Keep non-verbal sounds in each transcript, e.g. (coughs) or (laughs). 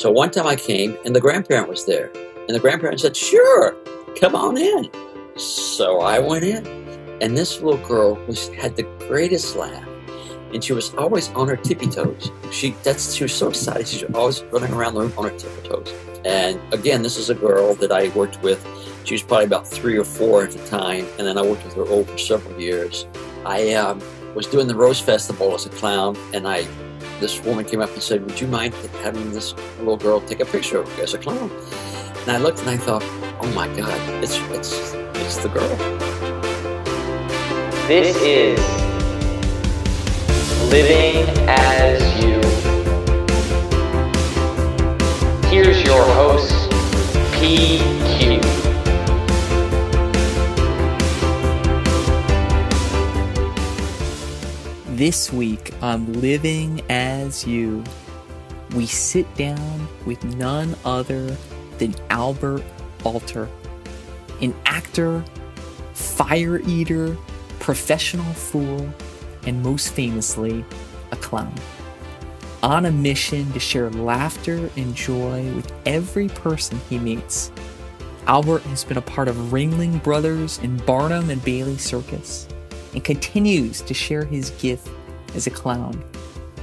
So one time I came and the grandparent was there. And the grandparent said, Sure, come on in. So I went in. And this little girl was had the greatest laugh. And she was always on her tippy toes. She that's she was so excited. She was always running around the room on her tippy toes. And again, this is a girl that I worked with. She was probably about three or four at the time, and then I worked with her over several years. I um, was doing the Rose Festival as a clown, and I this woman came up and said, "Would you mind having this little girl take a picture of you as a clown?" And I looked and I thought, "Oh my God, it's it's it's the girl." This is Living as You. Here's your host, PQ. This week on Living as You, we sit down with none other than Albert Alter, an actor, fire eater, professional fool, and most famously, a clown. On a mission to share laughter and joy with every person he meets, Albert has been a part of Ringling Brothers and Barnum and Bailey Circus and continues to share his gift as a clown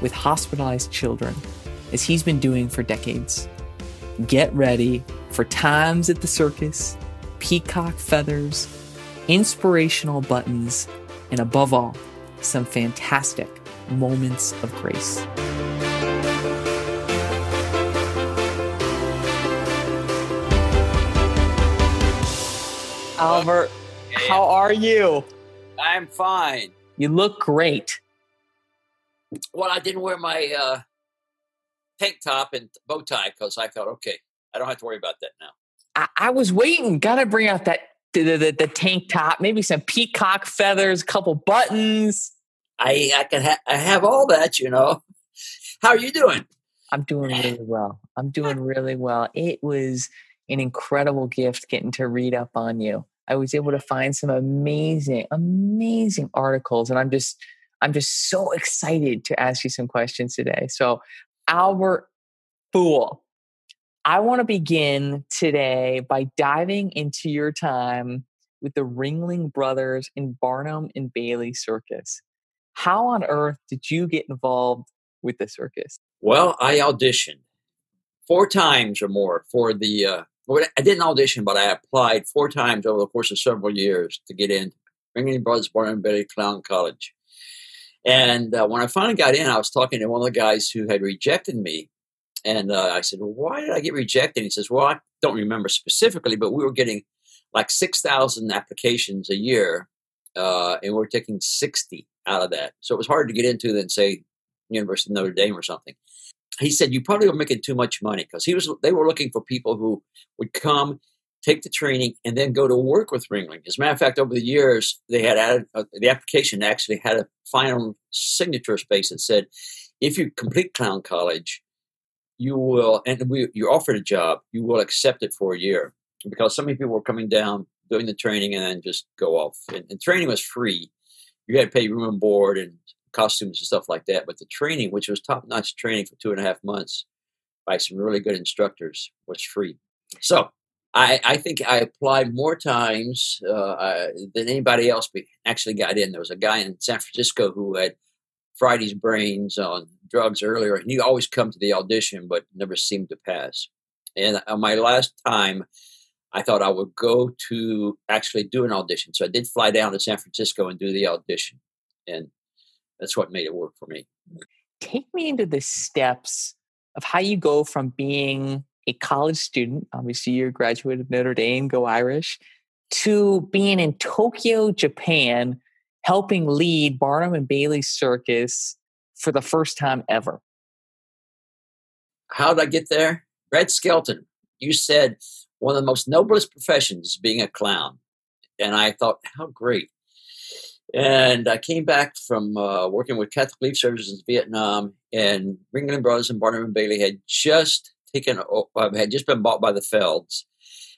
with hospitalized children, as he's been doing for decades. Get ready for times at the circus, peacock feathers, inspirational buttons, and above all, some fantastic moments of grace. Albert, how are you? I'm fine. You look great. Well, I didn't wear my uh, tank top and bow tie because I thought, okay, I don't have to worry about that now. I, I was waiting. Got to bring out that the, the, the tank top, maybe some peacock feathers, a couple buttons. I I can ha- I have all that, you know. How are you doing? I'm doing really well. I'm doing really well. It was an incredible gift getting to read up on you. I was able to find some amazing, amazing articles, and I'm just, I'm just so excited to ask you some questions today. So, Albert Fool, I want to begin today by diving into your time with the Ringling Brothers in Barnum and Bailey Circus. How on earth did you get involved with the circus? Well, I auditioned four times or more for the. Uh, I didn't audition, but I applied four times over the course of several years to get in Ringling Brothers Barnum and Bailey Clown College. And uh, when I finally got in, I was talking to one of the guys who had rejected me. And uh, I said, well, why did I get rejected? He says, well, I don't remember specifically, but we were getting like 6,000 applications a year, uh, and we are taking 60 out of that. So it was hard to get into than, say, University of Notre Dame or something he said you probably were making too much money because he was they were looking for people who would come take the training and then go to work with ringling. As a matter of fact over the years they had added uh, the application actually had a final signature space that said if you complete clown college you will and we, you're offered a job you will accept it for a year. Because so many people were coming down doing the training and then just go off. And, and training was free. You had to pay room and board and costumes and stuff like that. But the training, which was top notch training for two and a half months by some really good instructors, was free. So I, I think I applied more times uh, than anybody else actually got in. There was a guy in San Francisco who had Friday's brains on drugs earlier, and he always come to the audition, but never seemed to pass. And on my last time, I thought I would go to actually do an audition. So I did fly down to San Francisco and do the audition. And that's what made it work for me. Take me into the steps of how you go from being a college student, obviously you're a graduate of Notre Dame, go Irish, to being in Tokyo, Japan, helping lead Barnum and Bailey Circus for the first time ever. How did I get there? Red Skelton, you said one of the most noblest professions is being a clown. And I thought, how great. And I came back from uh, working with Catholic Relief Services in Vietnam, and Ringling Brothers and Barnum and Bailey had just taken uh, had just been bought by the Felds,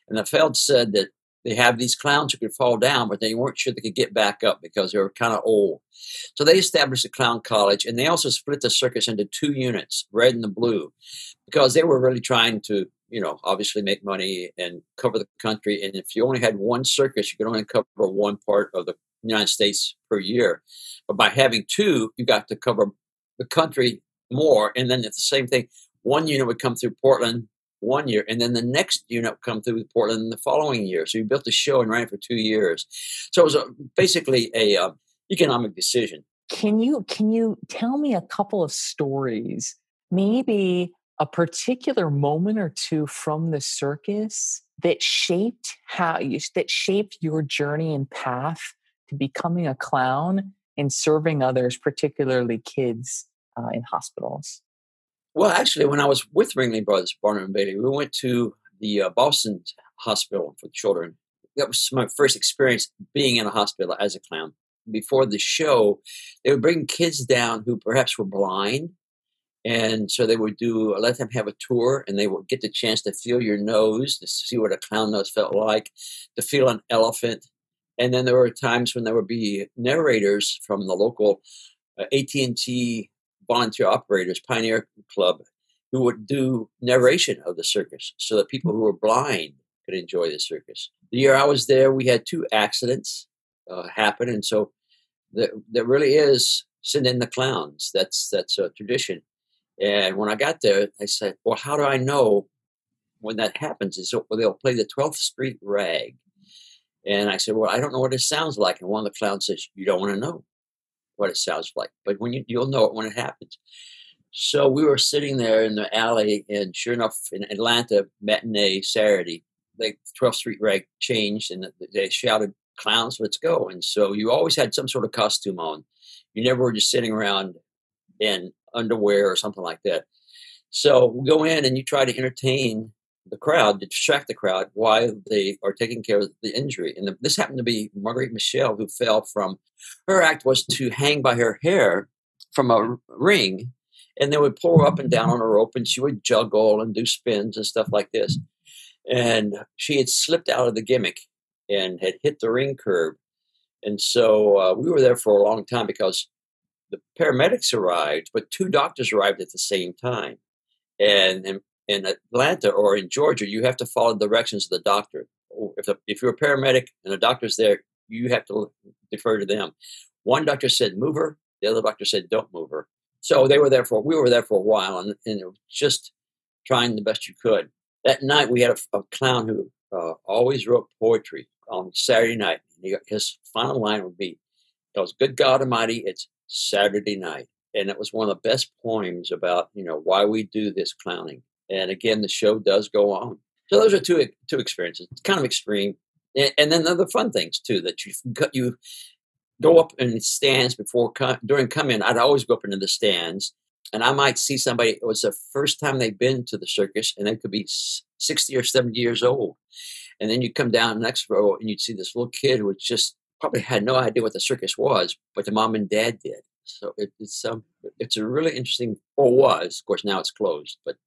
and the Felds said that they have these clowns who could fall down, but they weren't sure they could get back up because they were kind of old. So they established a clown college, and they also split the circus into two units, red and the blue, because they were really trying to, you know, obviously make money and cover the country. And if you only had one circus, you could only cover one part of the United States per year. But by having two, you got to cover the country more. And then it's the same thing. One unit would come through Portland one year, and then the next unit would come through Portland the following year. So you built a show and ran it for two years. So it was a, basically a uh, economic decision. Can you can you tell me a couple of stories, maybe a particular moment or two from the circus that shaped how you that shaped your journey and path to becoming a clown and serving others, particularly kids uh, in hospitals? Well, actually, when I was with Ringling Brothers, Barnum and Bailey, we went to the uh, Boston Hospital for Children. That was my first experience being in a hospital as a clown. Before the show, they would bring kids down who perhaps were blind. And so they would do, let them have a tour and they would get the chance to feel your nose, to see what a clown nose felt like, to feel an elephant. And then there were times when there would be narrators from the local uh, AT&T volunteer operators, Pioneer Club, who would do narration of the circus so that people who were blind could enjoy the circus. The year I was there, we had two accidents uh, happen, and so there, there really is send in the clowns. That's that's a tradition. And when I got there, I said, "Well, how do I know when that happens?" Is so, well, they'll play the Twelfth Street Rag, and I said, "Well, I don't know what it sounds like." And one of the clowns says, "You don't want to know." what it sounds like, but when you you'll know it when it happens. So we were sitting there in the alley, and sure enough, in Atlanta, matinee Saturday, the 12th Street Rag changed, and they shouted, "Clowns, let's go!" And so you always had some sort of costume on. You never were just sitting around in underwear or something like that. So we go in, and you try to entertain the crowd to distract the crowd while they are taking care of the injury. And this happened to be Marguerite Michel, who fell from her act was to hang by her hair from a ring, and they would pull her up and down on a rope, and she would juggle and do spins and stuff like this. And she had slipped out of the gimmick and had hit the ring curb. And so uh, we were there for a long time because the paramedics arrived, but two doctors arrived at the same time. And, and in Atlanta or in Georgia, you have to follow the directions of the doctor. If, the, if you're a paramedic and a doctor's there, you have to defer to them. One doctor said, move her. The other doctor said, don't move her. So they were there for, we were there for a while and, and just trying the best you could. That night, we had a, a clown who uh, always wrote poetry on Saturday night. His final line would be, was good God Almighty, it's Saturday night. And it was one of the best poems about, you know, why we do this clowning and again, the show does go on. So those are two two experiences. It's kind of extreme, and, and then other fun things too that you you go up in stands before during come in. I'd always go up into the stands, and I might see somebody. It was the first time they've been to the circus, and they could be sixty or seventy years old. And then you come down the next row, and you'd see this little kid who just probably had no idea what the circus was, but the mom and dad did. So it, it's um, it's a really interesting, or was, of course, now it's closed, but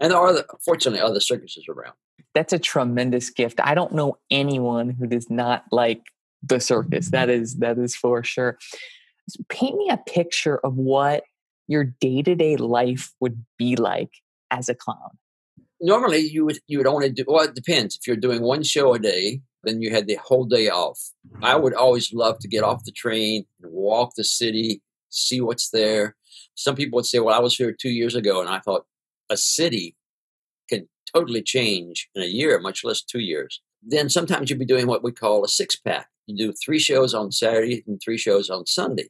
and there are, the, fortunately, other circuses around. That's a tremendous gift. I don't know anyone who does not like the circus. That is that is for sure. Paint me a picture of what your day to day life would be like as a clown. Normally, you would you would only do. Well, it depends. If you're doing one show a day, then you had the whole day off. I would always love to get off the train and walk the city, see what's there. Some people would say, "Well, I was here two years ago," and I thought, a city can totally change in a year, much less two years. Then sometimes you'll be doing what we call a six pack. You do three shows on Saturday and three shows on Sunday.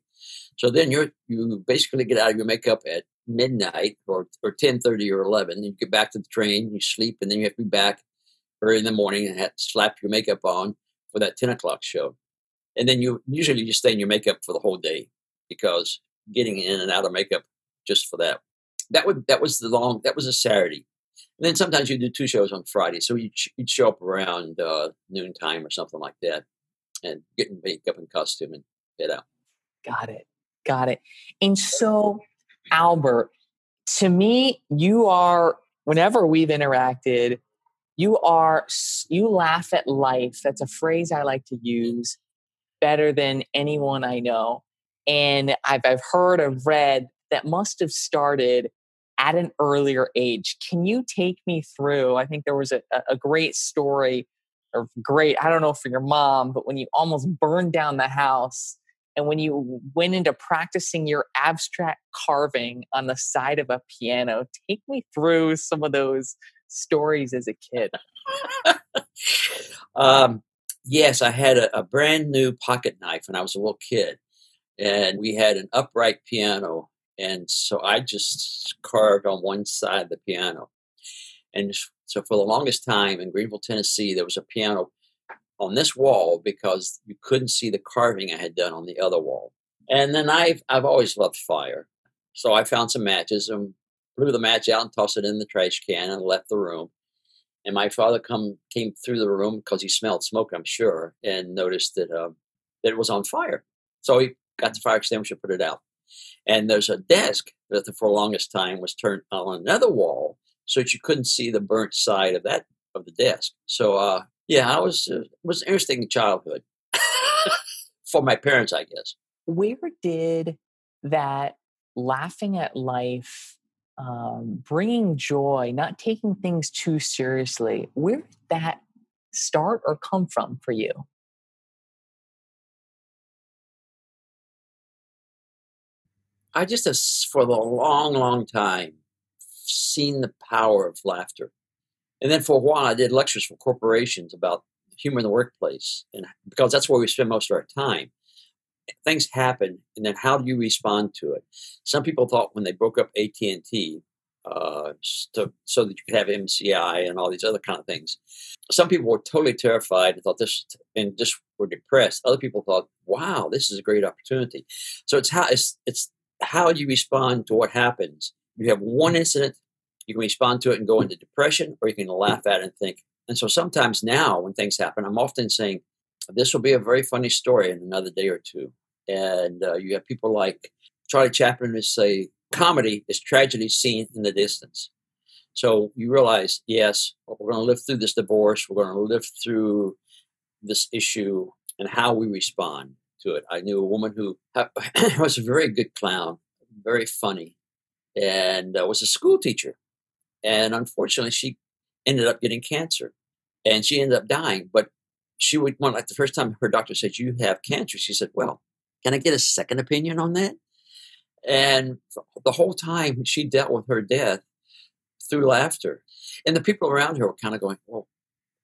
So then you're you basically get out of your makeup at midnight or or ten thirty or eleven. You get back to the train, you sleep, and then you have to be back early in the morning and have slap your makeup on for that ten o'clock show. And then you usually you stay in your makeup for the whole day because getting in and out of makeup just for that that would that was the long that was a Saturday. And then sometimes you do two shows on Friday, so you'd, you'd show up around uh, noontime or something like that, and get in makeup and costume and head out. Got it, got it. And so, Albert, to me, you are. Whenever we've interacted, you are you laugh at life. That's a phrase I like to use better than anyone I know. And I've I've heard or read that must have started at an earlier age. Can you take me through? I think there was a, a great story, or great, I don't know for your mom, but when you almost burned down the house and when you went into practicing your abstract carving on the side of a piano. Take me through some of those stories as a kid. (laughs) um, yes, I had a, a brand new pocket knife when I was a little kid, and we had an upright piano and so I just carved on one side of the piano. And so for the longest time in Greenville, Tennessee, there was a piano on this wall because you couldn't see the carving I had done on the other wall. And then I've I've always loved fire. So I found some matches and blew the match out and tossed it in the trash can and left the room. And my father come came through the room because he smelled smoke, I'm sure, and noticed that uh, that it was on fire. So he got the fire extinguisher, put it out. And there's a desk that for the longest time was turned on another wall so that you couldn't see the burnt side of that of the desk. So uh, yeah, I was uh, was an interesting childhood (laughs) for my parents, I guess. Where did that laughing at life, um, bringing joy, not taking things too seriously, where did that start or come from for you? I just, have, for the long, long time, seen the power of laughter. And then for a while, I did lectures for corporations about humor in the workplace, and because that's where we spend most of our time. Things happen, and then how do you respond to it? Some people thought when they broke up AT and T, uh, so, so that you could have MCI and all these other kind of things. Some people were totally terrified and thought this, and just were depressed. Other people thought, "Wow, this is a great opportunity." So it's how it's it's how you respond to what happens. You have one incident, you can respond to it and go into depression, or you can laugh at it and think. And so sometimes now, when things happen, I'm often saying, this will be a very funny story in another day or two. And uh, you have people like Charlie Chaplin who say, comedy is tragedy seen in the distance. So you realize, yes, we're going to live through this divorce, we're going to live through this issue, and how we respond to it. I knew a woman who (coughs) was a very good clown, very funny, and uh, was a school teacher. And unfortunately, she ended up getting cancer, and she ended up dying. But she would, well, like the first time her doctor said, "You have cancer," she said, "Well, can I get a second opinion on that?" And the whole time she dealt with her death through laughter, and the people around her were kind of going, "Well,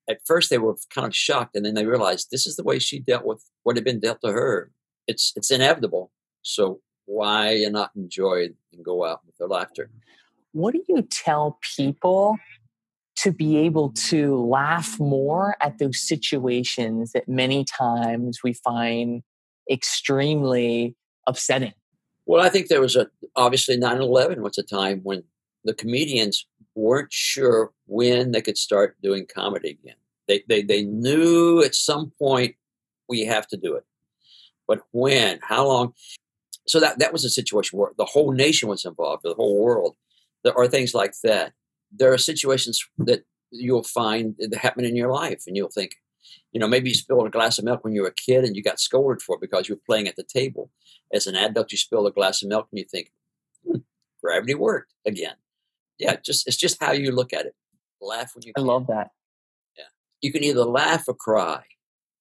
at first they were kind of shocked and then they realized this is the way she dealt with what had been dealt to her. It's it's inevitable. So why not enjoy and go out with the laughter? What do you tell people to be able to laugh more at those situations that many times we find extremely upsetting? Well i think there was a obviously 9-11 was a time when the comedians weren't sure when they could start doing comedy again. They, they, they knew at some point we have to do it. But when, how long? So that, that was a situation where the whole nation was involved, the whole world. There are things like that. There are situations that you'll find that happen in your life, and you'll think, you know, maybe you spilled a glass of milk when you were a kid and you got scolded for it because you were playing at the table. As an adult, you spill a glass of milk and you think, hmm, gravity worked again yeah, just it's just how you look at it. Laugh when you. Can. I love that. Yeah, you can either laugh or cry,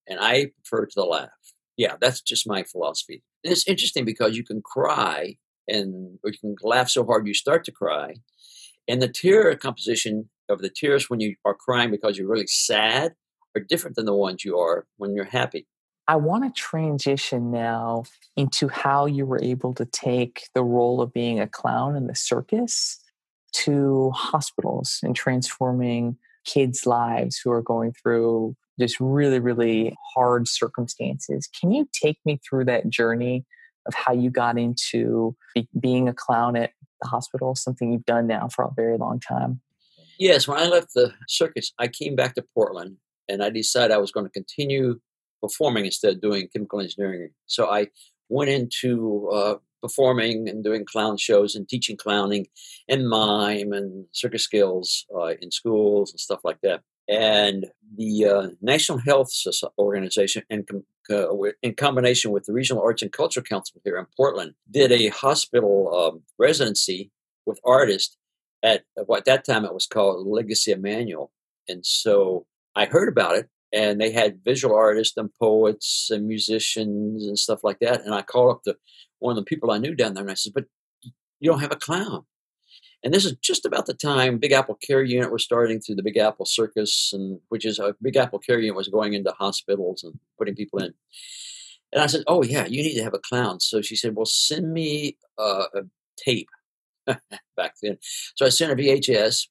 and I prefer to laugh. Yeah, that's just my philosophy. And it's interesting because you can cry and or you can laugh so hard you start to cry, and the tear composition of the tears when you are crying because you're really sad are different than the ones you are when you're happy. I want to transition now into how you were able to take the role of being a clown in the circus to hospitals and transforming kids' lives who are going through just really, really hard circumstances. Can you take me through that journey of how you got into be- being a clown at the hospital, something you've done now for a very long time? Yes, when I left the circus, I came back to Portland and I decided I was going to continue performing instead of doing chemical engineering. So I went into uh, performing and doing clown shows and teaching clowning and mime and circus skills uh, in schools and stuff like that. And the uh, National Health Organization, in, uh, in combination with the Regional Arts and Culture Council here in Portland, did a hospital um, residency with artists at what at that time it was called Legacy Emanuel. And so I heard about it, and they had visual artists and poets and musicians and stuff like that. And I called up the one of the people I knew down there, and I said, "But you don't have a clown." And this is just about the time Big Apple Care Unit was starting through the Big Apple Circus, and which is a Big Apple Care Unit was going into hospitals and putting people in. And I said, "Oh yeah, you need to have a clown." So she said, "Well, send me a tape." (laughs) back then, so I sent her VHS,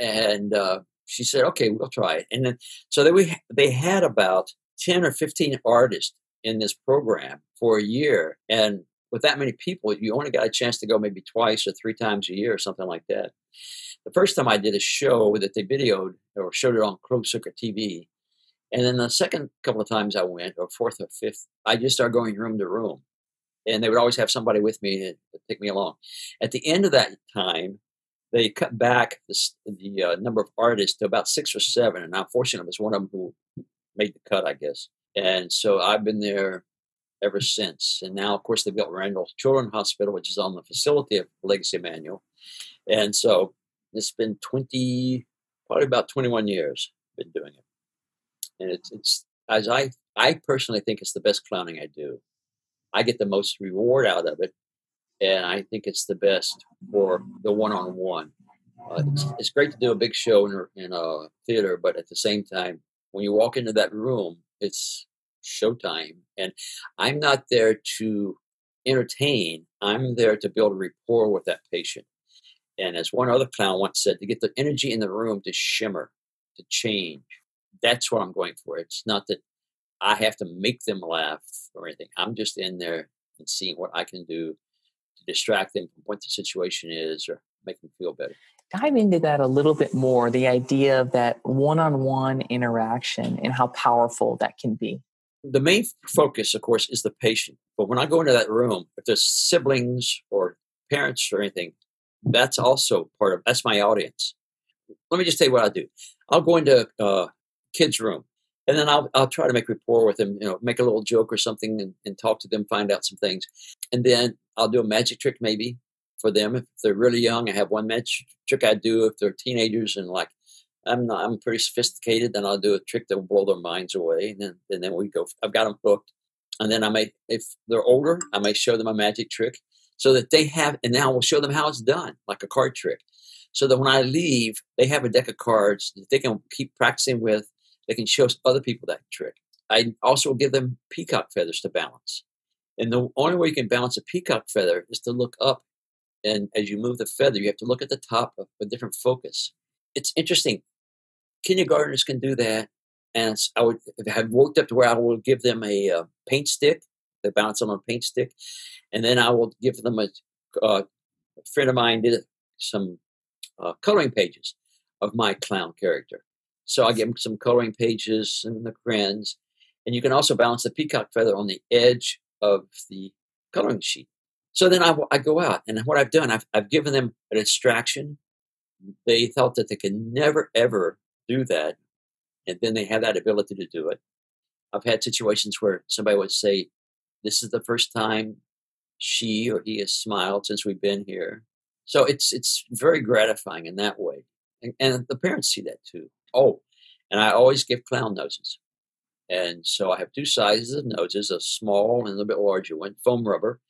and uh, she said, "Okay, we'll try it." And then, so they we they had about ten or fifteen artists in this program for a year, and with that many people, you only got a chance to go maybe twice or three times a year or something like that. The first time I did a show that they videoed or showed it on closed circuit TV, and then the second couple of times I went, or fourth or fifth, I just started going room to room. And they would always have somebody with me to take me along. At the end of that time, they cut back the, the uh, number of artists to about six or seven. And unfortunately, I was one of them who made the cut, I guess. And so I've been there ever since. And now, of course, they built Randall Children's Hospital, which is on the facility of Legacy Emanuel. And so it's been 20, probably about 21 years been doing it and it's it's as I I personally think it's the best clowning I do. I get the most reward out of it, and I think it's the best for the one-on-one. Uh, it's, it's great to do a big show in in a theater, but at the same time, when you walk into that room, it's showtime, and I'm not there to entertain. I'm there to build a rapport with that patient. And as one other clown once said, to get the energy in the room to shimmer, to change that's what I'm going for. It's not that I have to make them laugh or anything. I'm just in there and seeing what I can do to distract them from what the situation is or make them feel better. Dive into that a little bit more the idea of that one on one interaction and how powerful that can be. The main focus, of course, is the patient. But when I go into that room, if there's siblings or parents or anything, that's also part of that's my audience. Let me just tell you what I do. I'll go into uh, kids' room. And then I'll, I'll try to make rapport with them, you know, make a little joke or something and, and talk to them, find out some things. And then I'll do a magic trick maybe for them. If they're really young, I have one magic trick I do. If they're teenagers and like, I'm not, I'm pretty sophisticated, then I'll do a trick that will blow their minds away. And then, and then we go, I've got them hooked. And then I may, if they're older, I may show them a magic trick so that they have, and now we'll show them how it's done, like a card trick. So that when I leave, they have a deck of cards that they can keep practicing with they can show other people that trick. I also give them peacock feathers to balance. And the only way you can balance a peacock feather is to look up. And as you move the feather, you have to look at the top with a different focus. It's interesting. Kindergartners can do that. And I would have worked up to where I will give them a uh, paint stick, they balance on a paint stick. And then I will give them a, uh, a friend of mine did some uh, coloring pages of my clown character. So I give them some coloring pages and the crayons. And you can also balance the peacock feather on the edge of the coloring sheet. So then I, I go out, and what I've done, I've, I've given them a distraction. They thought that they could never, ever do that. And then they have that ability to do it. I've had situations where somebody would say, This is the first time she or he has smiled since we've been here. So it's it's very gratifying in that way. And, and the parents see that too. Oh, and I always give clown noses. And so I have two sizes of noses, a small and a little bit larger one, foam rubber.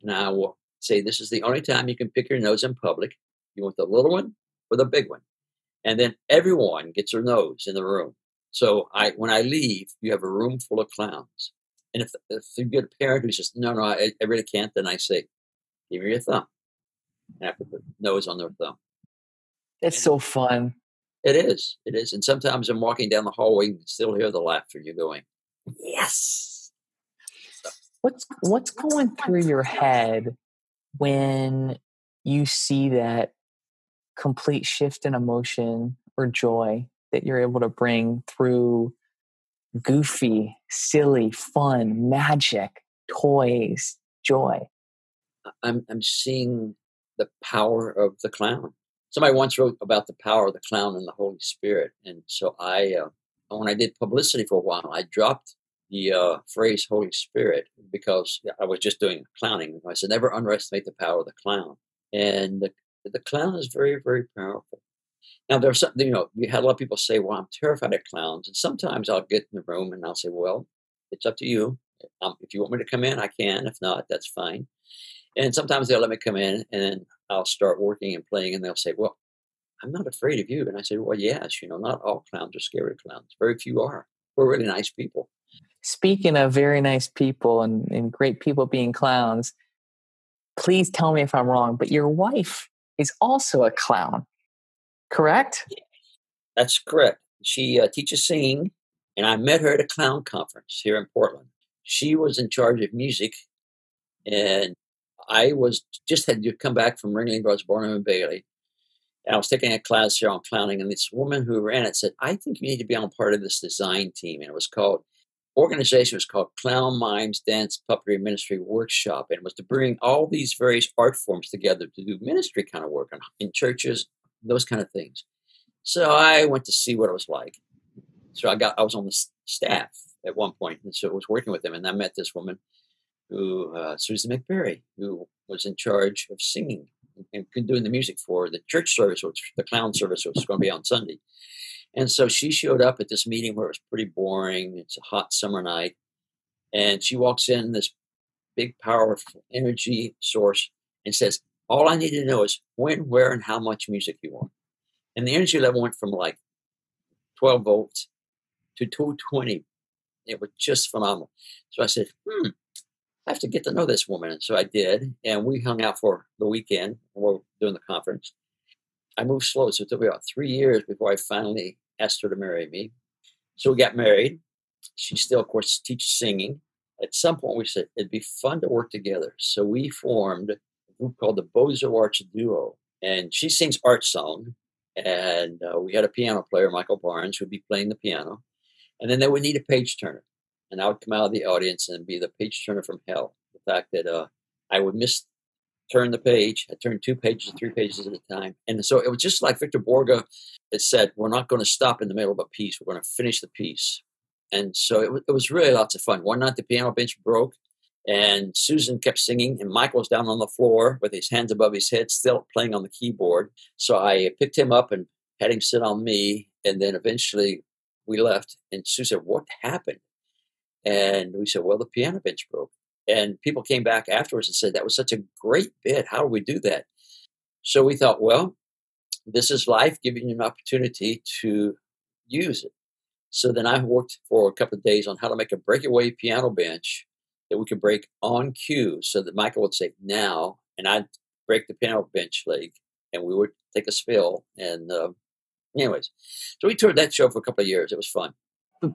And I will say, this is the only time you can pick your nose in public. You want the little one or the big one? And then everyone gets their nose in the room. So I, when I leave, you have a room full of clowns. And if, if you get a parent who says, no, no, I, I really can't, then I say, give me your thumb. And I put the nose on their thumb. It's so fun. It is. It is. And sometimes I'm walking down the hallway and still hear the laughter. You're going, yes. What's what's going through your head when you see that complete shift in emotion or joy that you're able to bring through goofy, silly, fun, magic, toys, joy? I'm I'm seeing the power of the clown somebody once wrote about the power of the clown and the Holy Spirit, and so I, uh, when I did publicity for a while, I dropped the uh, phrase Holy Spirit because I was just doing clowning. I said never underestimate the power of the clown. And the The clown is very, very powerful. Now, there's something, you know, we had a lot of people say, well, I'm terrified of clowns. And sometimes I'll get in the room and I'll say, well, it's up to you. Um, if you want me to come in, I can. If not, that's fine. And sometimes they'll let me come in and I'll start working and playing and they'll say, well, I'm not afraid of you. And I said, well, yes, you know, not all clowns are scary clowns. Very few are. We're really nice people. Speaking of very nice people and, and great people being clowns, please tell me if I'm wrong, but your wife is also a clown, correct? That's correct. She uh, teaches singing, and I met her at a clown conference here in Portland. She was in charge of music, and I was just had to come back from Ringling Brothers Barnum and Bailey. And I was taking a class here on clowning, and this woman who ran it said, "I think you need to be on part of this design team." And it was called organization was called Clown Mimes Dance Puppetry Ministry Workshop, and was to bring all these various art forms together to do ministry kind of work in churches, those kind of things. So I went to see what it was like. So I got I was on the staff at one point, and so I was working with them, and I met this woman who uh, Susan McBerry, who was in charge of singing and doing the music for the church service, which the clown service was going to be on Sunday. And so she showed up at this meeting where it was pretty boring. It's a hot summer night. And she walks in, this big, powerful energy source, and says, All I need to know is when, where, and how much music you want. And the energy level went from like 12 volts to 220. It was just phenomenal. So I said, Hmm, I have to get to know this woman. And so I did. And we hung out for the weekend while doing the conference. I moved slow. So it took me about three years before I finally asked her to marry me. So we got married. She still, of course, teaches singing. At some point, we said it'd be fun to work together. So we formed a group called the Bozo Arch Duo. And she sings art song. And uh, we had a piano player, Michael Barnes, who'd be playing the piano. And then they would need a page turner. And I would come out of the audience and be the page turner from hell. The fact that uh, I would miss turn the page. I turned two pages, three pages at a time. And so it was just like Victor Borge had said, we're not going to stop in the middle of a piece. We're going to finish the piece. And so it, w- it was really lots of fun. One night the piano bench broke and Susan kept singing and Michael was down on the floor with his hands above his head, still playing on the keyboard. So I picked him up and had him sit on me. And then eventually we left and Sue said, what happened? And we said, well, the piano bench broke. And people came back afterwards and said, that was such a great bit. How do we do that? So we thought, well, this is life giving you an opportunity to use it. So then I worked for a couple of days on how to make a breakaway piano bench that we could break on cue so that Michael would say, now, and I'd break the piano bench leg and we would take a spill. And, uh, anyways, so we toured that show for a couple of years. It was fun.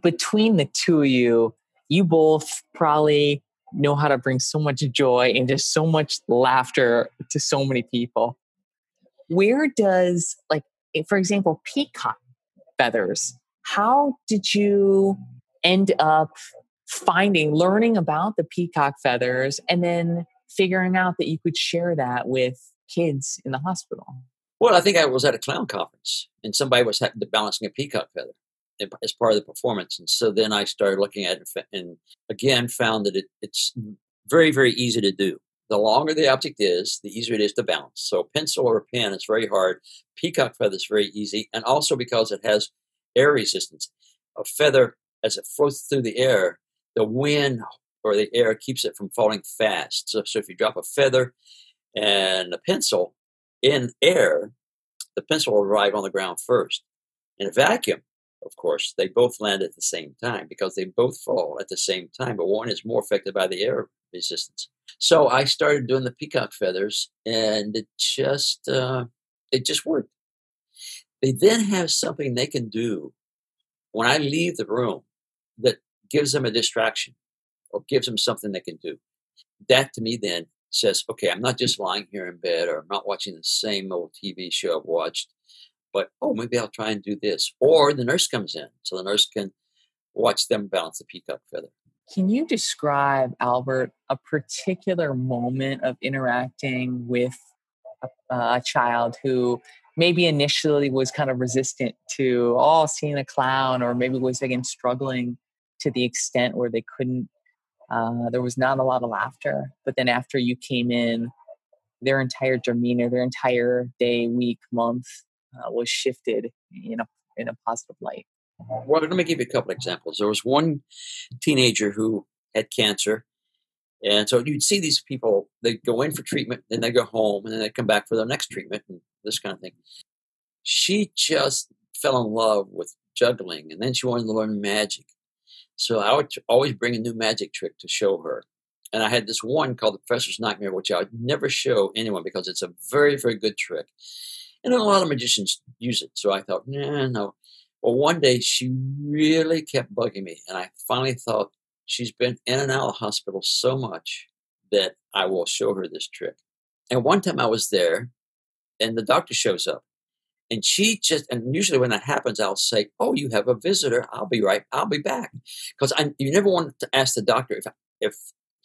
Between the two of you, you both probably know how to bring so much joy and just so much laughter to so many people. Where does, like, eh, for example, peacock feathers, how did you end up finding, learning about the peacock feathers, and then figuring out that you could share that with kids in the hospital? Well, I think I was at a clown conference and somebody was having to balancing a peacock feather as part of the performance. And so then I started looking at it and again found that it, it's very, very easy to do. The longer the object is, the easier it is to balance. So pencil or pen is very hard. Peacock feather is very easy. And also because it has air resistance. A feather, as it floats through the air, the wind or the air keeps it from falling fast. So, so if you drop a feather and a pencil in air, the pencil will arrive on the ground first. In a vacuum, of course, they both land at the same time because they both fall at the same time, but one is more affected by the air resistance. So I started doing the peacock feathers, and it just uh, it just worked. They then have something they can do when I leave the room that gives them a distraction or gives them something they can do. That to me then says, okay, I'm not just lying here in bed or I'm not watching the same old TV show I've watched but oh, maybe I'll try and do this. Or the nurse comes in, so the nurse can watch them balance the peacock feather. Can you describe, Albert, a particular moment of interacting with a, a child who maybe initially was kind of resistant to, oh, seeing a clown, or maybe was again struggling to the extent where they couldn't, uh, there was not a lot of laughter. But then after you came in, their entire demeanor, their entire day, week, month uh, was shifted in a in a positive light. Well, let me give you a couple examples. There was one teenager who had cancer. And so you'd see these people, they go in for treatment, then they go home, and then they come back for their next treatment, and this kind of thing. She just fell in love with juggling, and then she wanted to learn magic. So I would always bring a new magic trick to show her. And I had this one called the Professor's Nightmare, which I would never show anyone because it's a very, very good trick. And a lot of magicians use it. So I thought, nah, no. Well, one day she really kept bugging me. And I finally thought, she's been in and out of the hospital so much that I will show her this trick. And one time I was there and the doctor shows up and she just, and usually when that happens, I'll say, Oh, you have a visitor. I'll be right. I'll be back. Because you never want to ask the doctor if, if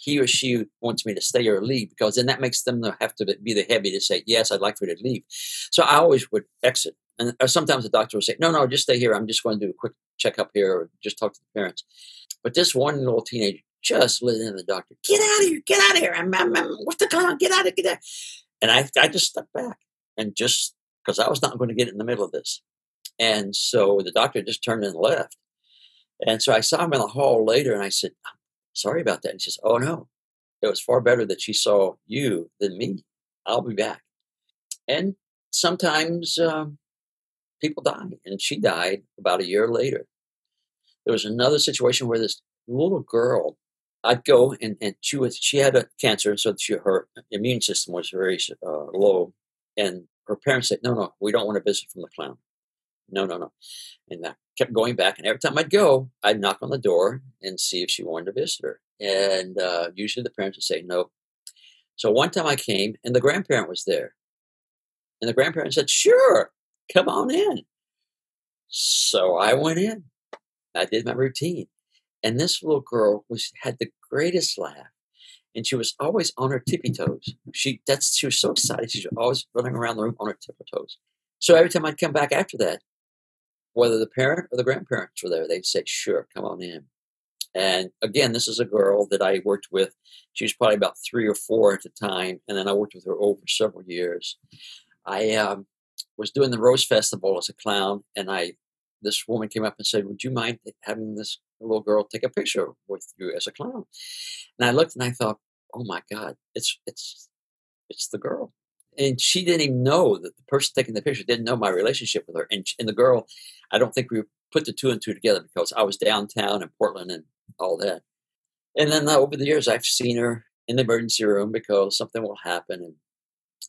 he or she wants me to stay or leave because then that makes them have to be the heavy to say yes i'd like for you to leave. So i always would exit and uh, sometimes the doctor would say no no just stay here. I'm just going to do a quick checkup here or just talk to the parents. But this one little teenager just lit in the doctor get out of here get out of here. I'm, I'm, I'm, what's the on get out of here and I, I just stepped back and just because i was not going to get in the middle of this. And so the doctor just turned and left. And so i saw him in the hall later and i said sorry about that. And she says, oh no, it was far better that she saw you than me. I'll be back. And sometimes um, people die, and she died about a year later. There was another situation where this little girl, I'd go and, and she was she had a cancer, so she, her immune system was very uh, low, and her parents said, "No, no, we don't want to visit from the clown." No, no, no. And I kept going back. And every time I'd go, I'd knock on the door and see if she wanted to visit her. And uh, usually the parents would say no. So one time I came and the grandparent was there. And the grandparent said, Sure, come on in. So I went in. I did my routine. And this little girl was had the greatest laugh. And she was always on her tippy toes. She that's she was so excited. She was always running around the room on her tippy toes. So every time I'd come back after that, whether the parent or the grandparents were there, they'd say, Sure, come on in. And again, this is a girl that I worked with. She was probably about three or four at the time, and then I worked with her over several years. I um, was doing the Rose Festival as a clown, and I this woman came up and said, "Would you mind having this little girl take a picture with you as a clown?" And I looked and I thought, "Oh my God, it's it's it's the girl." And she didn't even know that the person taking the picture didn't know my relationship with her. And, and the girl, I don't think we put the two and two together because I was downtown in Portland and all that. And then uh, over the years, I've seen her in the emergency room because something will happen. And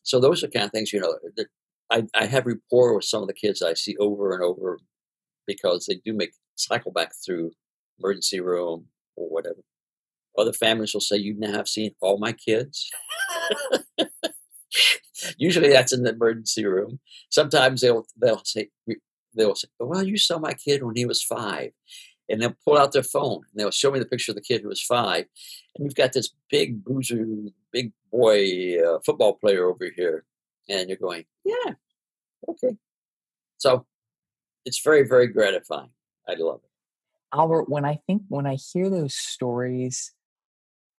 so those are kind of things, you know, that I, I have rapport with some of the kids I see over and over because they do make cycle back through emergency room or whatever. Other families will say, You now have seen all my kids. (laughs) (laughs) Usually that's in the emergency room. Sometimes they'll they'll say they'll say, "Well, you saw my kid when he was five. and they'll pull out their phone and they'll show me the picture of the kid who was five, and you've got this big boozer, big boy uh, football player over here, and you're going, "Yeah, okay." So it's very very gratifying. I love it. Albert, when I think when I hear those stories,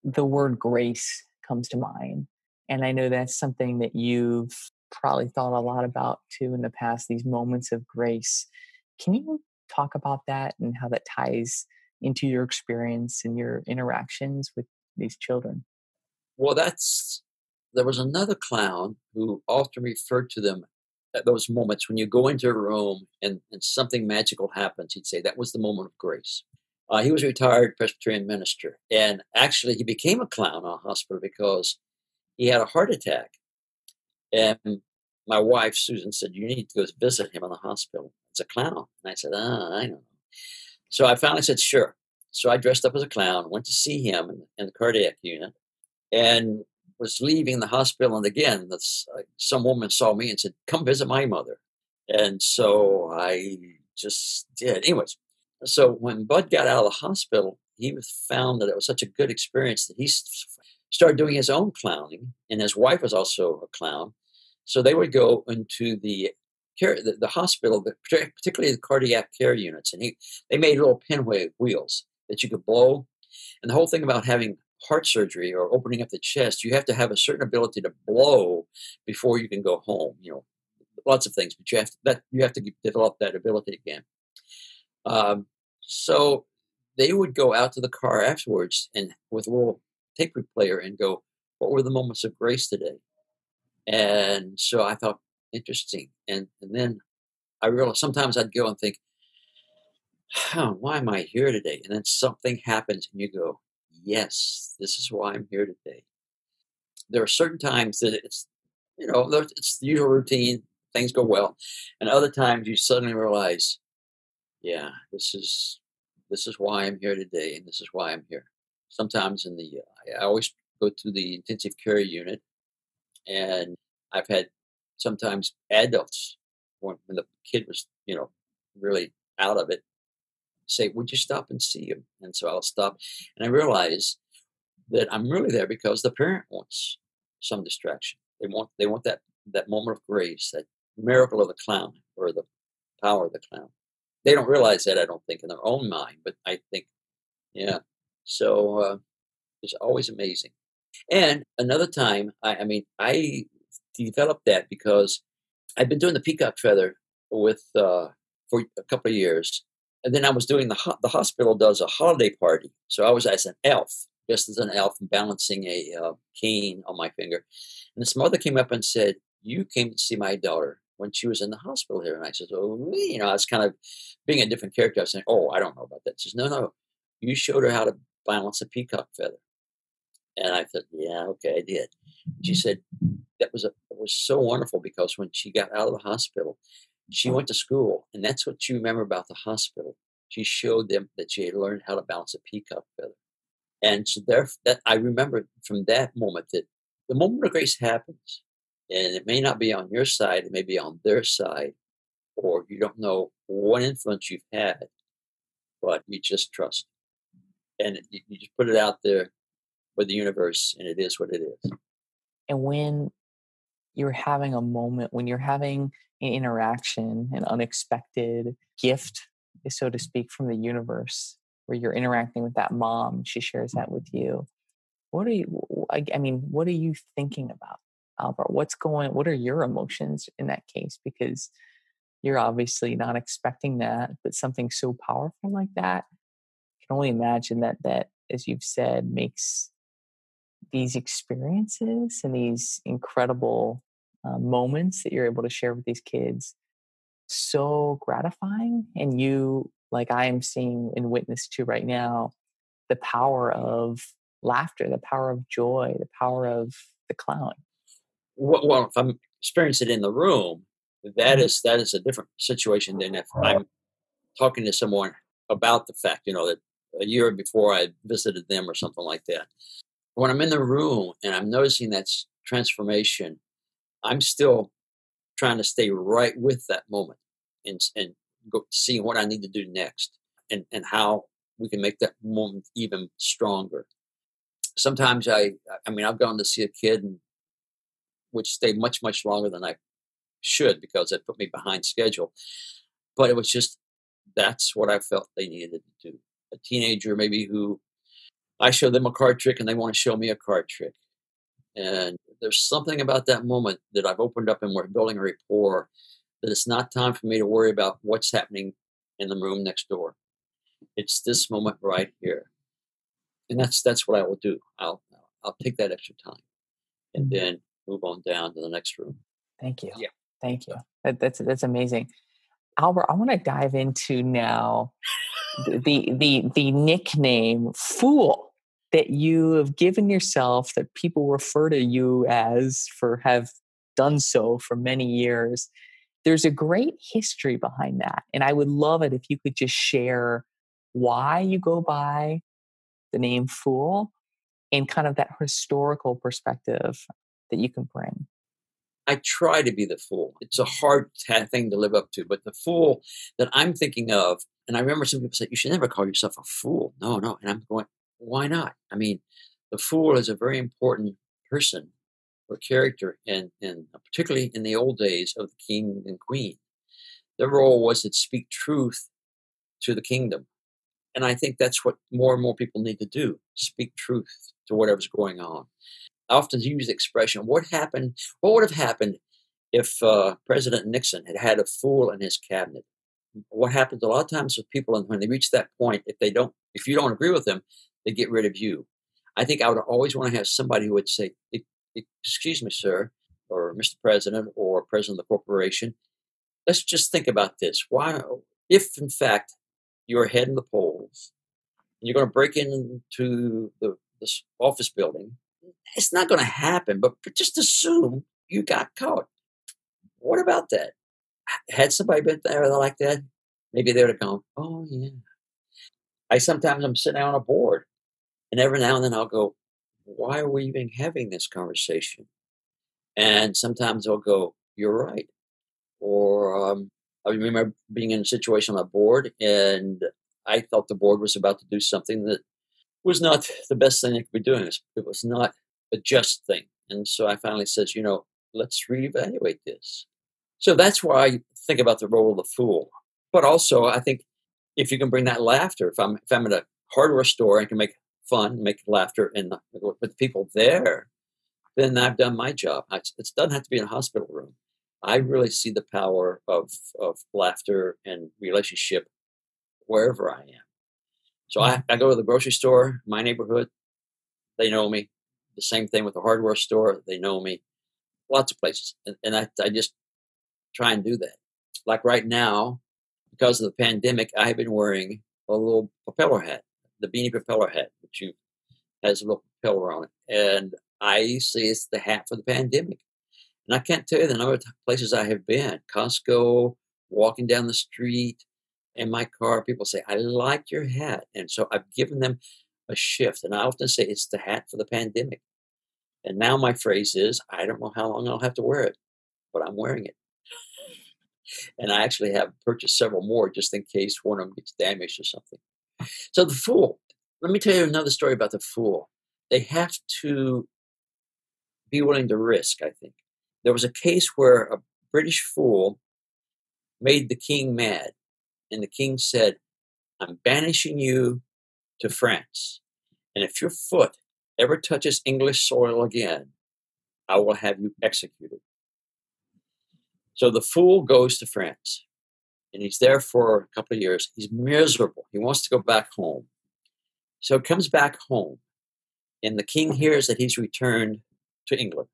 the word grace comes to mind. And I know that's something that you've probably thought a lot about too in the past, these moments of grace. Can you talk about that and how that ties into your experience and your interactions with these children? Well, that's there was another clown who often referred to them at those moments when you go into a room and, and something magical happens. He'd say that was the moment of grace. Uh, he was a retired Presbyterian minister, and actually, he became a clown a hospital because he had a heart attack. And my wife, Susan, said, You need to go visit him in the hospital. It's a clown. And I said, Ah, I don't know. So I finally said, Sure. So I dressed up as a clown, went to see him in, in the cardiac unit, and was leaving the hospital. And again, uh, some woman saw me and said, Come visit my mother. And so I just did. Anyways, so when Bud got out of the hospital, he found that it was such a good experience that he started doing his own clowning, and his wife was also a clown. So they would go into the care, the, the hospital, particularly the cardiac care units, and he they made little pinwheel wheels that you could blow. And the whole thing about having heart surgery or opening up the chest, you have to have a certain ability to blow before you can go home. You know, lots of things, but you have to, that you have to develop that ability again. Um, so they would go out to the car afterwards and with little tape player and go, "What were the moments of grace today?" And so I thought, interesting. And and then I realized sometimes I'd go and think, huh, why am I here today? And then something happens and you go, yes, this is why I'm here today. There are certain times that it's, you know, it's the usual routine, things go well. And other times you suddenly realize, yeah, this is, this is why I'm here today and this is why I'm here. Sometimes in the, uh, I always go to the intensive care unit and I've had sometimes adults when, when the kid was, you know, really out of it, say, "Would you stop and see him?" And so I'll stop, and I realize that I'm really there because the parent wants some distraction. They want they want that that moment of grace, that miracle of the clown or the power of the clown. They don't realize that I don't think in their own mind, but I think, yeah. So uh, it's always amazing. And another time, I, I mean, I developed that because I've been doing the peacock feather with uh, for a couple of years, and then I was doing the ho- the hospital does a holiday party, so I was as an elf, just as an elf, balancing a uh, cane on my finger. And this mother came up and said, "You came to see my daughter when she was in the hospital here," and I said, "Oh, you know," I was kind of being a different character. I was saying, "Oh, I don't know about that." She says, "No, no, you showed her how to balance a peacock feather." And I said, "Yeah, okay, I did." She said, "That was a it was so wonderful because when she got out of the hospital, she uh-huh. went to school, and that's what you remember about the hospital. She showed them that she had learned how to balance a peacock feather, and so there, that I remember from that moment that the moment of grace happens, and it may not be on your side, it may be on their side, or you don't know what influence you've had, but you just trust, and you, you just put it out there with the universe, and it is what it is. And when you're having a moment, when you're having an interaction, an unexpected gift, eh, so to speak, from the universe, where you're interacting with that mom, she shares that with you. What are you, I, I mean, what are you thinking about, Albert? What's going, what are your emotions in that case? Because you're obviously not expecting that, but something so powerful like that, I can only imagine that, that, as you've said, makes these experiences and these incredible uh, moments that you're able to share with these kids so gratifying and you like i am seeing and witness to right now the power of laughter the power of joy the power of the clown. Well, if i'm experiencing it in the room that is that is a different situation than if i'm talking to someone about the fact you know that a year before i visited them or something like that when I'm in the room and I'm noticing that transformation, I'm still trying to stay right with that moment and and go see what I need to do next and and how we can make that moment even stronger. Sometimes I I mean I've gone to see a kid and which stayed much much longer than I should because it put me behind schedule. But it was just that's what I felt they needed to do. A teenager maybe who I show them a card trick and they want to show me a card trick. And there's something about that moment that I've opened up and we're building a rapport that it's not time for me to worry about what's happening in the room next door. It's this moment right here. And that's that's what I will do. I'll I'll take that extra time and mm-hmm. then move on down to the next room. Thank you. Yeah. Thank you. That, that's that's amazing. Albert, I want to dive into now the the the nickname fool that you have given yourself that people refer to you as for have done so for many years. There's a great history behind that and i would love it if you could just share why you go by the name fool and kind of that historical perspective that you can bring I try to be the fool. It's a hard thing to live up to, but the fool that I'm thinking of and I remember some people say, you should never call yourself a fool. No, no. And I'm going, why not? I mean, the fool is a very important person or character, and, and particularly in the old days of the king and queen. Their role was to speak truth to the kingdom And I think that's what more and more people need to do speak truth to whatever's going on. I often use the expression, what happened, what would have happened if uh, President Nixon had had a fool in his cabinet? What happens a lot of times with people, and when they reach that point, if they don't, if you don't agree with them, they get rid of you. I think I would always want to have somebody who would say, "Excuse me, sir, or Mr. President, or President of the corporation. Let's just think about this. Why, if in fact you're ahead in the polls, and you're going to break into the this office building, it's not going to happen. But, but just assume you got caught. What about that? Had somebody been there like that, maybe they would have gone, "Oh yeah." I sometimes I'm sitting on a board, and every now and then I'll go, "Why are we even having this conversation?" And sometimes I'll go, "You're right," or um, I remember being in a situation on a board, and I thought the board was about to do something that was not the best thing it could be doing. It was not a just thing. And so I finally says, you know, let's reevaluate this. So that's why I think about the role of the fool. But also, I think if you can bring that laughter, if I'm if I'm at a hardware store and can make fun, make laughter in with the people there, then I've done my job. It doesn't have to be in a hospital room. I really see the power of of laughter and relationship wherever I am. So I, I go to the grocery store, my neighborhood, they know me. The same thing with the hardware store, they know me. Lots of places. And, and I, I just try and do that. Like right now, because of the pandemic, I've been wearing a little propeller hat, the beanie propeller hat, which you, has a little propeller on it. And I say it's the hat for the pandemic. And I can't tell you the number of places I have been Costco, walking down the street, in my car, people say, I like your hat. And so I've given them a shift. And I often say it's the hat for the pandemic. And now my phrase is, I don't know how long I'll have to wear it, but I'm wearing it. And I actually have purchased several more just in case one of them gets damaged or something. So the fool, let me tell you another story about the fool. They have to be willing to risk, I think. There was a case where a British fool made the king mad and the king said, I'm banishing you to France. And if your foot ever touches English soil again, I will have you executed. So the fool goes to France and he's there for a couple of years. He's miserable. He wants to go back home. So he comes back home and the king hears that he's returned to England.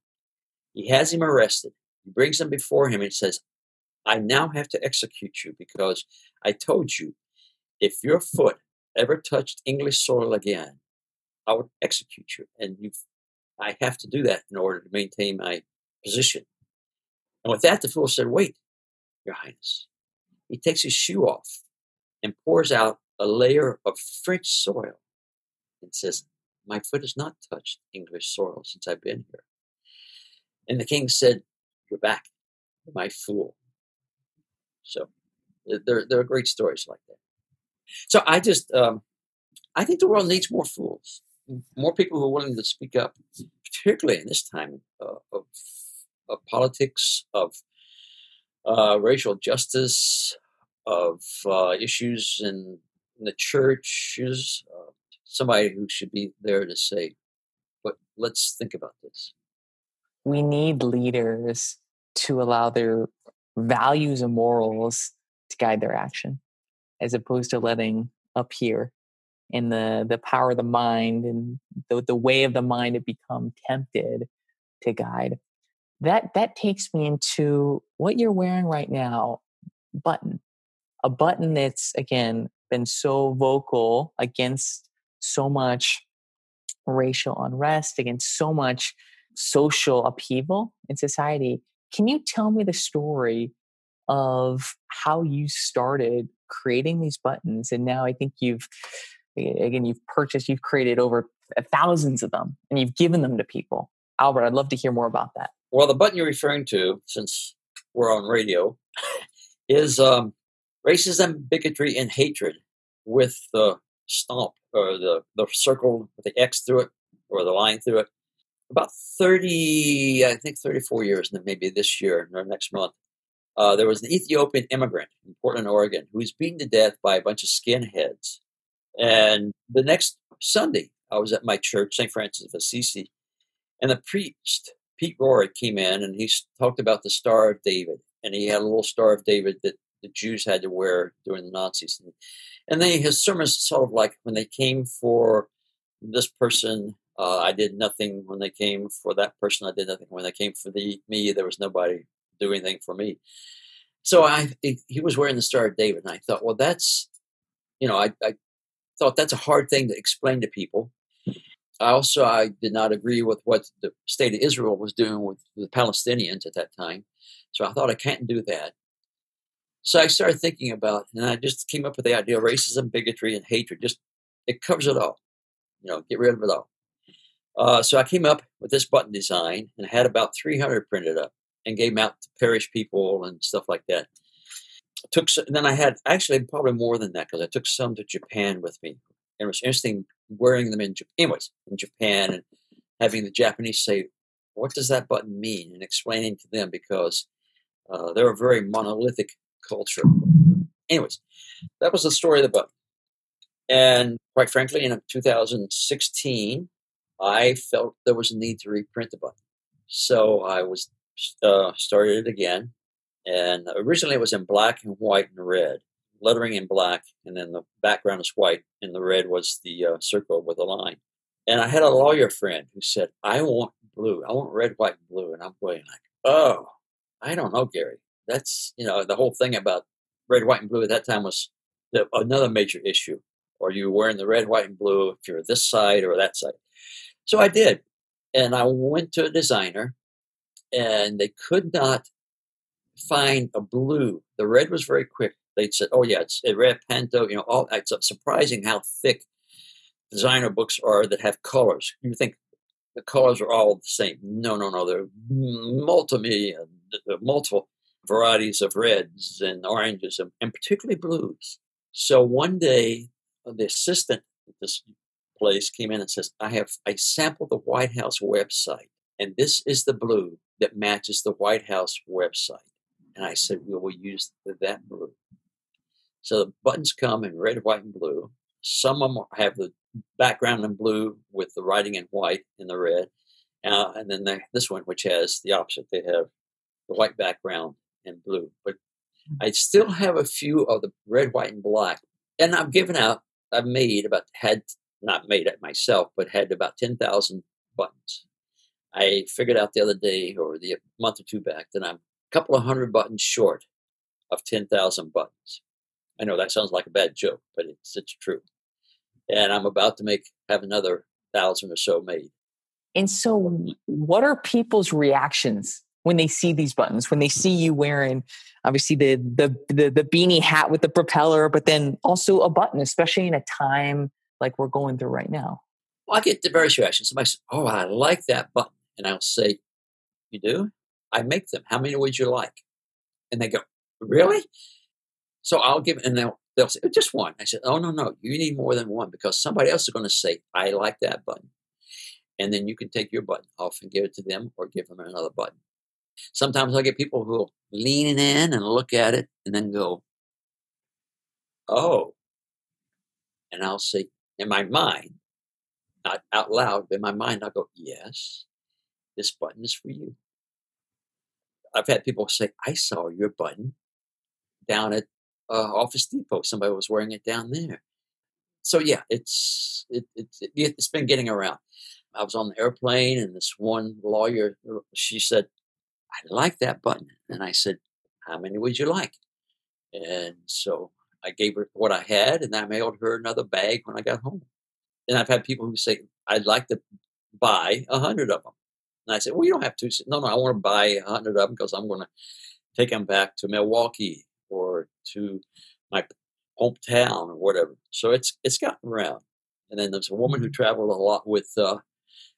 He has him arrested. He brings him before him and says, I now have to execute you because I told you if your foot ever touched English soil again, I would execute you. And you I have to do that in order to maintain my position. And with that, the fool said, Wait, Your Highness. He takes his shoe off and pours out a layer of French soil and says, My foot has not touched English soil since I've been here. And the king said, You're back, my fool. So there, there are great stories like that. So I just, um, I think the world needs more fools, more people who are willing to speak up, particularly in this time uh, of, of politics, of uh, racial justice, of uh, issues in, in, the churches. Uh, somebody who should be there to say, "But let's think about this." We need leaders to allow their values and morals to guide their action as opposed to letting up here in the the power of the mind and the, the way of the mind to become tempted to guide. That that takes me into what you're wearing right now button. A button that's again been so vocal against so much racial unrest against so much social upheaval in society can you tell me the story of how you started creating these buttons? And now I think you've, again, you've purchased, you've created over thousands of them and you've given them to people. Albert, I'd love to hear more about that. Well, the button you're referring to, since we're on radio, is um, racism, bigotry, and hatred with the stomp or the, the circle with the X through it or the line through it about 30, I think 34 years, and maybe this year or next month, uh, there was an Ethiopian immigrant in Portland, Oregon, who was beaten to death by a bunch of skinheads And the next Sunday, I was at my church, St. Francis of Assisi, and the priest, Pete Rory, came in and he talked about the Star of David. And he had a little Star of David that the Jews had to wear during the Nazis. And, then his sermons sort of like when they came for this person, uh, I did nothing. When they came for that person, I did nothing. When they came for the me, there was nobody doing anything for me. So I he was wearing the Star of David, and I thought, well, that's you know, I, I thought that's a hard thing to explain to people. I also I did not agree with what the state of Israel was doing with the Palestinians at that time, so I thought I can't do that. So I started thinking about, and I just came up with the idea: of racism, bigotry, and hatred. Just it covers it all. You know, get rid of it all. Uh, so I came up with this button design and had about 300 printed up and gave them out to parish people and stuff like that. Took s- and then I had actually probably more than that because I took some to Japan with me. And it was interesting wearing them in anyways, in Japan and having the Japanese say, "What does that button mean?" and explaining to them because uh, they're a very monolithic culture. Anyways, that was the story of the button. And quite frankly, in 2016, I felt there was a need to reprint the book. So I was uh, started it again. And originally it was in black and white and red, lettering in black, and then the background is white, and the red was the uh, circle with a line. And I had a lawyer friend who said, I want blue. I want red, white, and blue. And I'm going like, oh, I don't know, Gary. That's, you know, the whole thing about red, white, and blue at that time was the, another major issue. Are you wearing the red, white, and blue if you're this side or that side? So I did. And I went to a designer and they could not find a blue. The red was very quick. They said, oh, yeah, it's a red Pantone. You know, all, it's surprising how thick designer books are that have colors. You think the colors are all the same. No, no, no. There are multiple, multiple varieties of reds and oranges and, and particularly blues. So one day, uh, the assistant this place came in and says, I have I sampled the White House website, and this is the blue that matches the White House website. And I said, we will use that blue. So the buttons come in red, white, and blue. Some of them have the background in blue with the writing in white and the red. Uh, and then the, this one, which has the opposite, they have the white background and blue. But I still have a few of the red, white, and black. And I've given out, I've made about, had not made it myself, but had about 10,000 buttons. I figured out the other day or the month or two back that I'm a couple of hundred buttons short of 10,000 buttons. I know that sounds like a bad joke, but it's, it's true. And I'm about to make, have another thousand or so made. And so, what are people's reactions when they see these buttons? When they see you wearing, obviously the the the, the beanie hat with the propeller, but then also a button, especially in a time like we're going through right now. Well, I get the various reactions. Somebody says, "Oh, I like that button," and I'll say, "You do? I make them. How many would you like?" And they go, "Really?" So I'll give, and they'll they'll say, oh, "Just one." I said, "Oh no, no, you need more than one because somebody else is going to say, I like that button." And then you can take your button off and give it to them or give them another button. Sometimes I'll get people who will lean in and look at it and then go, Oh. And I'll say, in my mind, not out loud, but in my mind, I'll go, Yes, this button is for you. I've had people say, I saw your button down at uh, Office Depot. Somebody was wearing it down there. So yeah, it's it, it, it, it's been getting around. I was on the airplane, and this one lawyer, she said, "I like that button," and I said, "How many would you like?" And so I gave her what I had, and I mailed her another bag when I got home. And I've had people who say, "I'd like to buy a hundred of them," and I said, "Well, you don't have to." Said, no, no, I want to buy a hundred of them because I'm going to take them back to Milwaukee or to my hometown or whatever. So it's it's gotten around. And then there's a woman who traveled a lot with uh,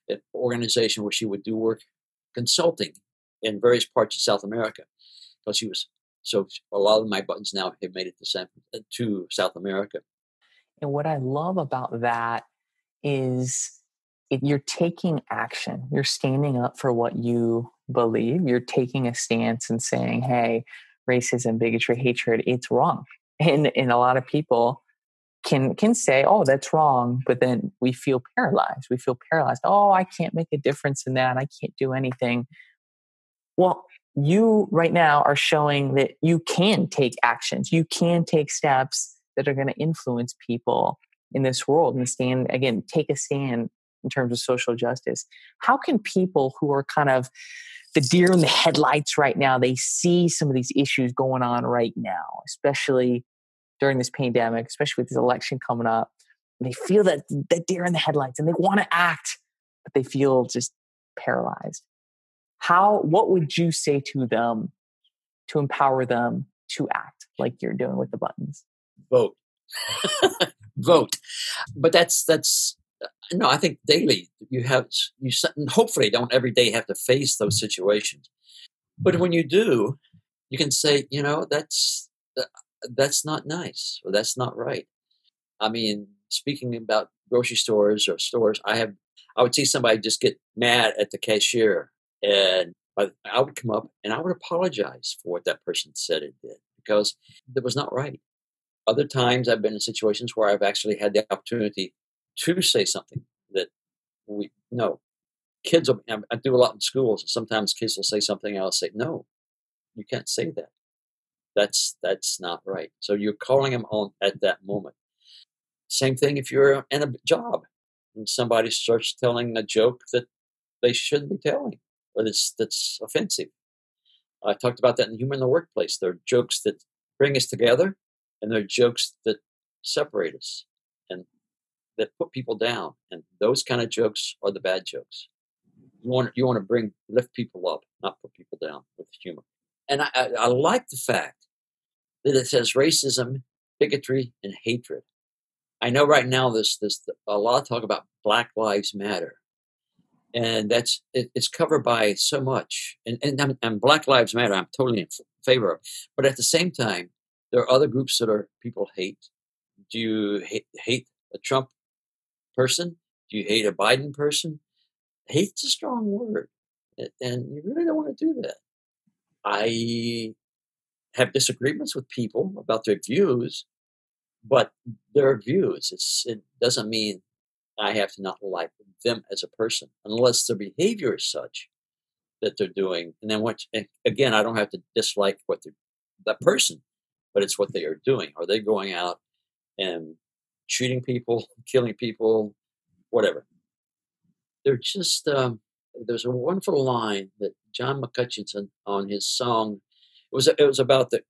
an organization where she would do work consulting in various parts of South America because she was so a lot of my buttons now have made it to San, uh, to South America. And what I love about that is you're taking action. You're standing up for what you believe. You're taking a stance and saying, "Hey, racism, bigotry, hatred, it's wrong." And and a lot of people can can say, "Oh, that's wrong," but then we feel paralyzed. We feel paralyzed. Oh, I can't make a difference in that. I can't do anything. Well, you right now are showing that you can take actions. You can take steps that are going to influence people in this world and stand again, take a stand in terms of social justice. How can people who are kind of the deer in the headlights right now, they see some of these issues going on right now, especially during this pandemic, especially with this election coming up. They feel that that deer in the headlights and they want to act, but they feel just paralyzed. How what would you say to them to empower them to act like you're doing with the buttons? Vote. Vote. But that's that's uh, no, I think daily you have you hopefully don't every day have to face those situations. But when you do, you can say, you know, that's uh, that's not nice or that's not right. I mean, speaking about grocery stores or stores, I have I would see somebody just get mad at the cashier, and I, would come up and I would apologize for what that person said and did because it was not right. Other times, I've been in situations where I've actually had the opportunity to say something that we no kids. I do a lot in schools. Sometimes kids will say something, and I'll say, "No, you can't say that." That's that's not right. So you're calling them on at that moment. Same thing if you're in a job and somebody starts telling a joke that they shouldn't be telling or that's that's offensive. I talked about that in Humor in the Workplace. There are jokes that bring us together, and there are jokes that separate us and that put people down. And those kind of jokes are the bad jokes. You want you want to bring lift people up, not put people down with humor. And I, I, I like the fact that it says racism, bigotry, and hatred. I know right now there's there's a lot of talk about Black Lives Matter, and that's it, it's covered by so much. And, and and Black Lives Matter, I'm totally in favor of. But at the same time, there are other groups that are people hate. Do you hate, hate a Trump person? Do you hate a Biden person? Hate's a strong word, and you really don't want to do that. I have disagreements with people about their views, but their views. It's, it doesn't mean I have to not like them as a person unless their behavior is such that they're doing. And then once again, I don't have to dislike what they're, that person, but it's what they are doing. Are they going out and shooting people, (laughs) killing people, whatever? They're just. Um, there's a wonderful line that John McCutcheon on his song it was it was about the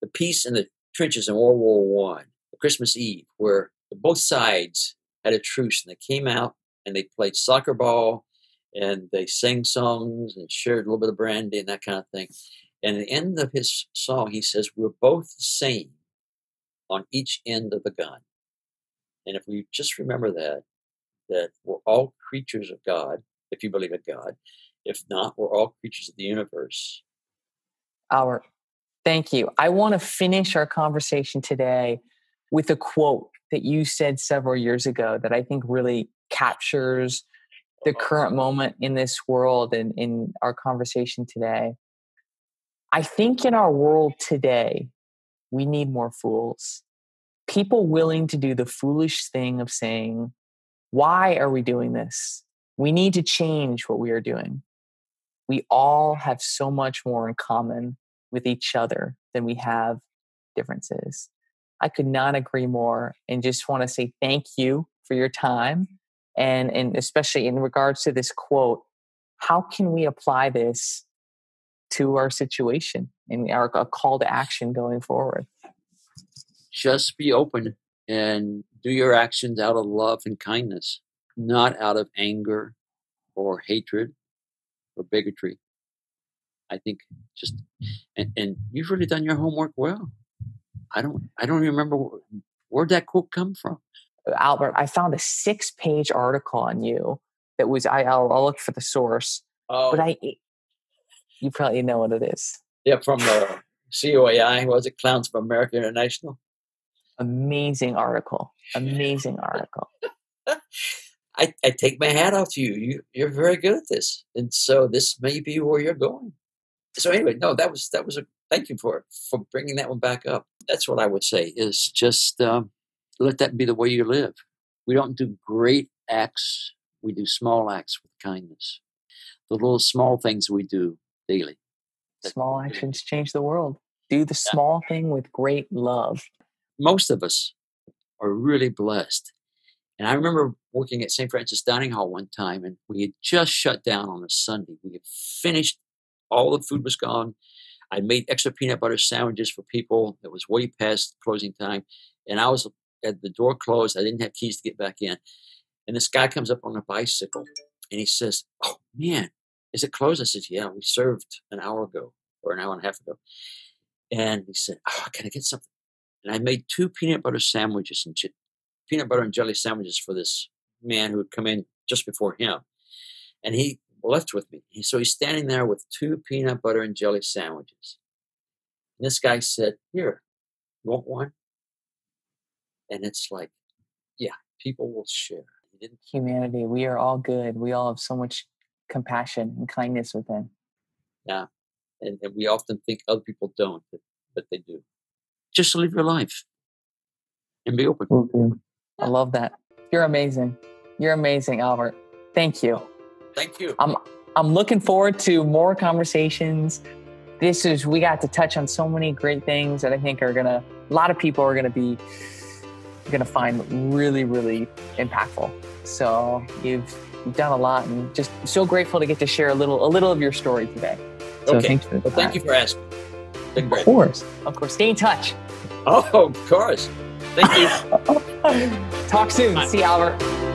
the peace in the trenches in World War One, Christmas Eve, where both sides had a truce and they came out and they played soccer ball and they sang songs and shared a little bit of brandy and that kind of thing. And the end of his song, he says, We're both the same on each end of the gun. And if we just remember that, that we're all creatures of God, if you believe in God. If not, we're all creatures of the universe. Albert, thank you. I want to finish our conversation today with a quote that you said several years ago that I think really captures the uh-huh. current moment in this world and in our conversation today. I think in our world today, we need more fools. People willing to do the foolish thing of saying, Why are we doing this? We need to change what we are doing. We all have so much more in common with each other than we have differences. I could not agree more and just want to say thank you for your time and and especially in regards to this quote how can we apply this to our situation and our call to action going forward just be open and do your actions out of love and kindness not out of anger or hatred or bigotry I think just and, and you've really done your homework well. I don't I don't remember where'd that quote come from. Uh, Albert, I found a six-page article on you that was I I'll, I'll look for the source, oh. but I you probably know what it is. Yeah, from uh, the COAI was it Clowns of America International? Amazing article. Amazing article. (laughs) I, I take my hat off to you. You you're very good at this, and so this may be where you're going so anyway, no, that was that was a thank you for for bringing that one back up. That's what I would say is just um, let that be the way you live. We don't do great acts, we do small acts with kindness. The little small things we do daily. Small actions change the world. Do the small thing with great love. Most of us are really blessed. And I remember working at St. Francis Dining Hall one time, and we had just shut down on a Sunday. We had finished, all the food was gone. I made extra peanut butter sandwiches for people. It was way past closing time. And I was at the door closed. I didn't have keys to get back in. And this guy comes up on a bicycle and he says, Oh man, is it closed? I said, Yeah, we served an hour ago or an hour and a half ago. And he said, Oh, can I get something? And I made two peanut butter sandwiches and peanut butter and jelly sandwiches for this man who had come in just before him. And he left with me. So he's standing there with two peanut butter and jelly sandwiches. And this guy said, Here, you want one? And it's like, yeah, people will share. Humanity, we are all good. We all have so much compassion and kindness within. Yeah. And, and we often think other people don't, but, but they do. Just live your life and be open. Mm-hmm. I love that. You're amazing. You're amazing, Albert. Thank you. Thank you. I'm I'm looking forward to more conversations. This is we got to touch on so many great things that I think are gonna a lot of people are gonna be gonna find really, really impactful. So you've you've done a lot and just so grateful to get to share a little a little of your story today. So okay. well, thank you for asking. Been great. Of course. Of course. Stay in touch. Oh, of course. Thank you. (laughs) Talk soon. Bye. See you, Albert.